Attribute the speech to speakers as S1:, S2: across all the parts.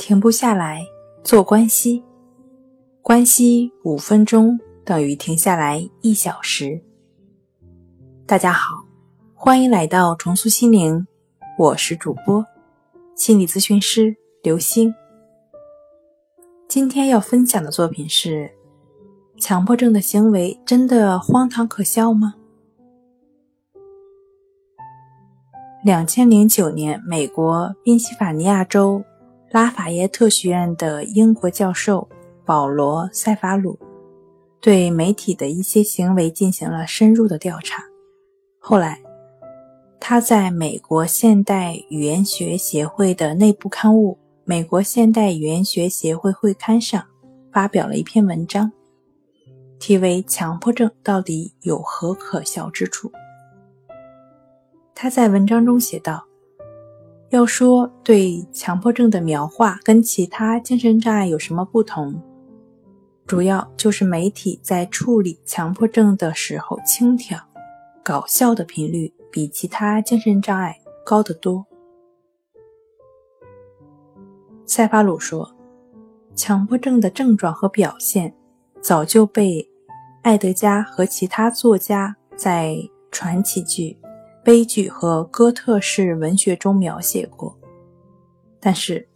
S1: 停不下来，做关系，关系五分钟等于停下来一小时。大家好，欢迎来到重塑心灵，我是主播心理咨询师刘星。今天要分享的作品是：强迫症的行为真的荒唐可笑吗？两千零九年，美国宾夕法尼亚州。拉法耶特学院的英国教授保罗·塞法鲁对媒体的一些行为进行了深入的调查。后来，他在美国现代语言学协会的内部刊物《美国现代语言学协会会刊》上发表了一篇文章，题为《强迫症到底有何可笑之处》。他在文章中写道。要说对强迫症的描画跟其他精神障碍有什么不同，主要就是媒体在处理强迫症的时候轻佻、搞笑的频率比其他精神障碍高得多。塞巴鲁说，强迫症的症状和表现早就被艾德加和其他作家在传奇剧。悲剧和哥特式文学中描写过，但是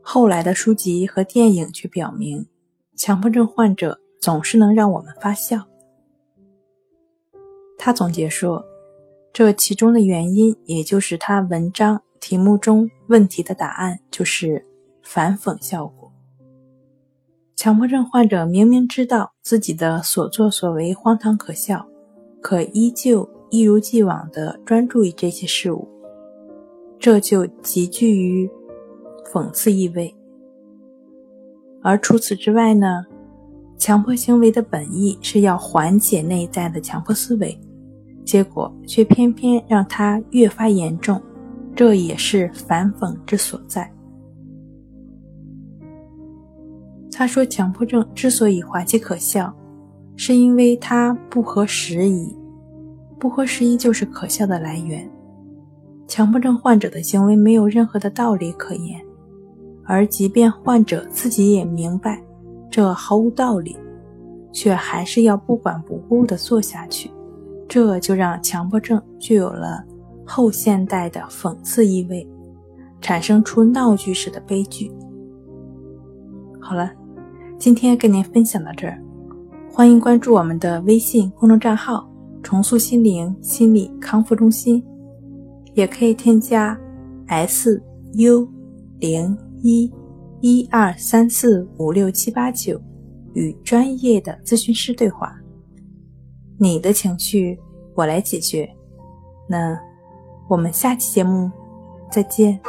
S1: 后来的书籍和电影却表明，强迫症患者总是能让我们发笑。他总结说，这其中的原因，也就是他文章题目中问题的答案，就是反讽效果。强迫症患者明明知道自己的所作所为荒唐可笑，可依旧。一如既往地专注于这些事物，这就极具于讽刺意味。而除此之外呢，强迫行为的本意是要缓解内在的强迫思维，结果却偏偏让它越发严重，这也是反讽之所在。他说，强迫症之所以滑稽可笑，是因为它不合时宜。不合时宜就是可笑的来源。强迫症患者的行为没有任何的道理可言，而即便患者自己也明白这毫无道理，却还是要不管不顾地做下去，这就让强迫症具有了后现代的讽刺意味，产生出闹剧式的悲剧。好了，今天跟您分享到这儿，欢迎关注我们的微信公众账号。重塑心灵心理康复中心，也可以添加 S U 零一一二三四五六七八九与专业的咨询师对话。你的情绪我来解决。那我们下期节目再见。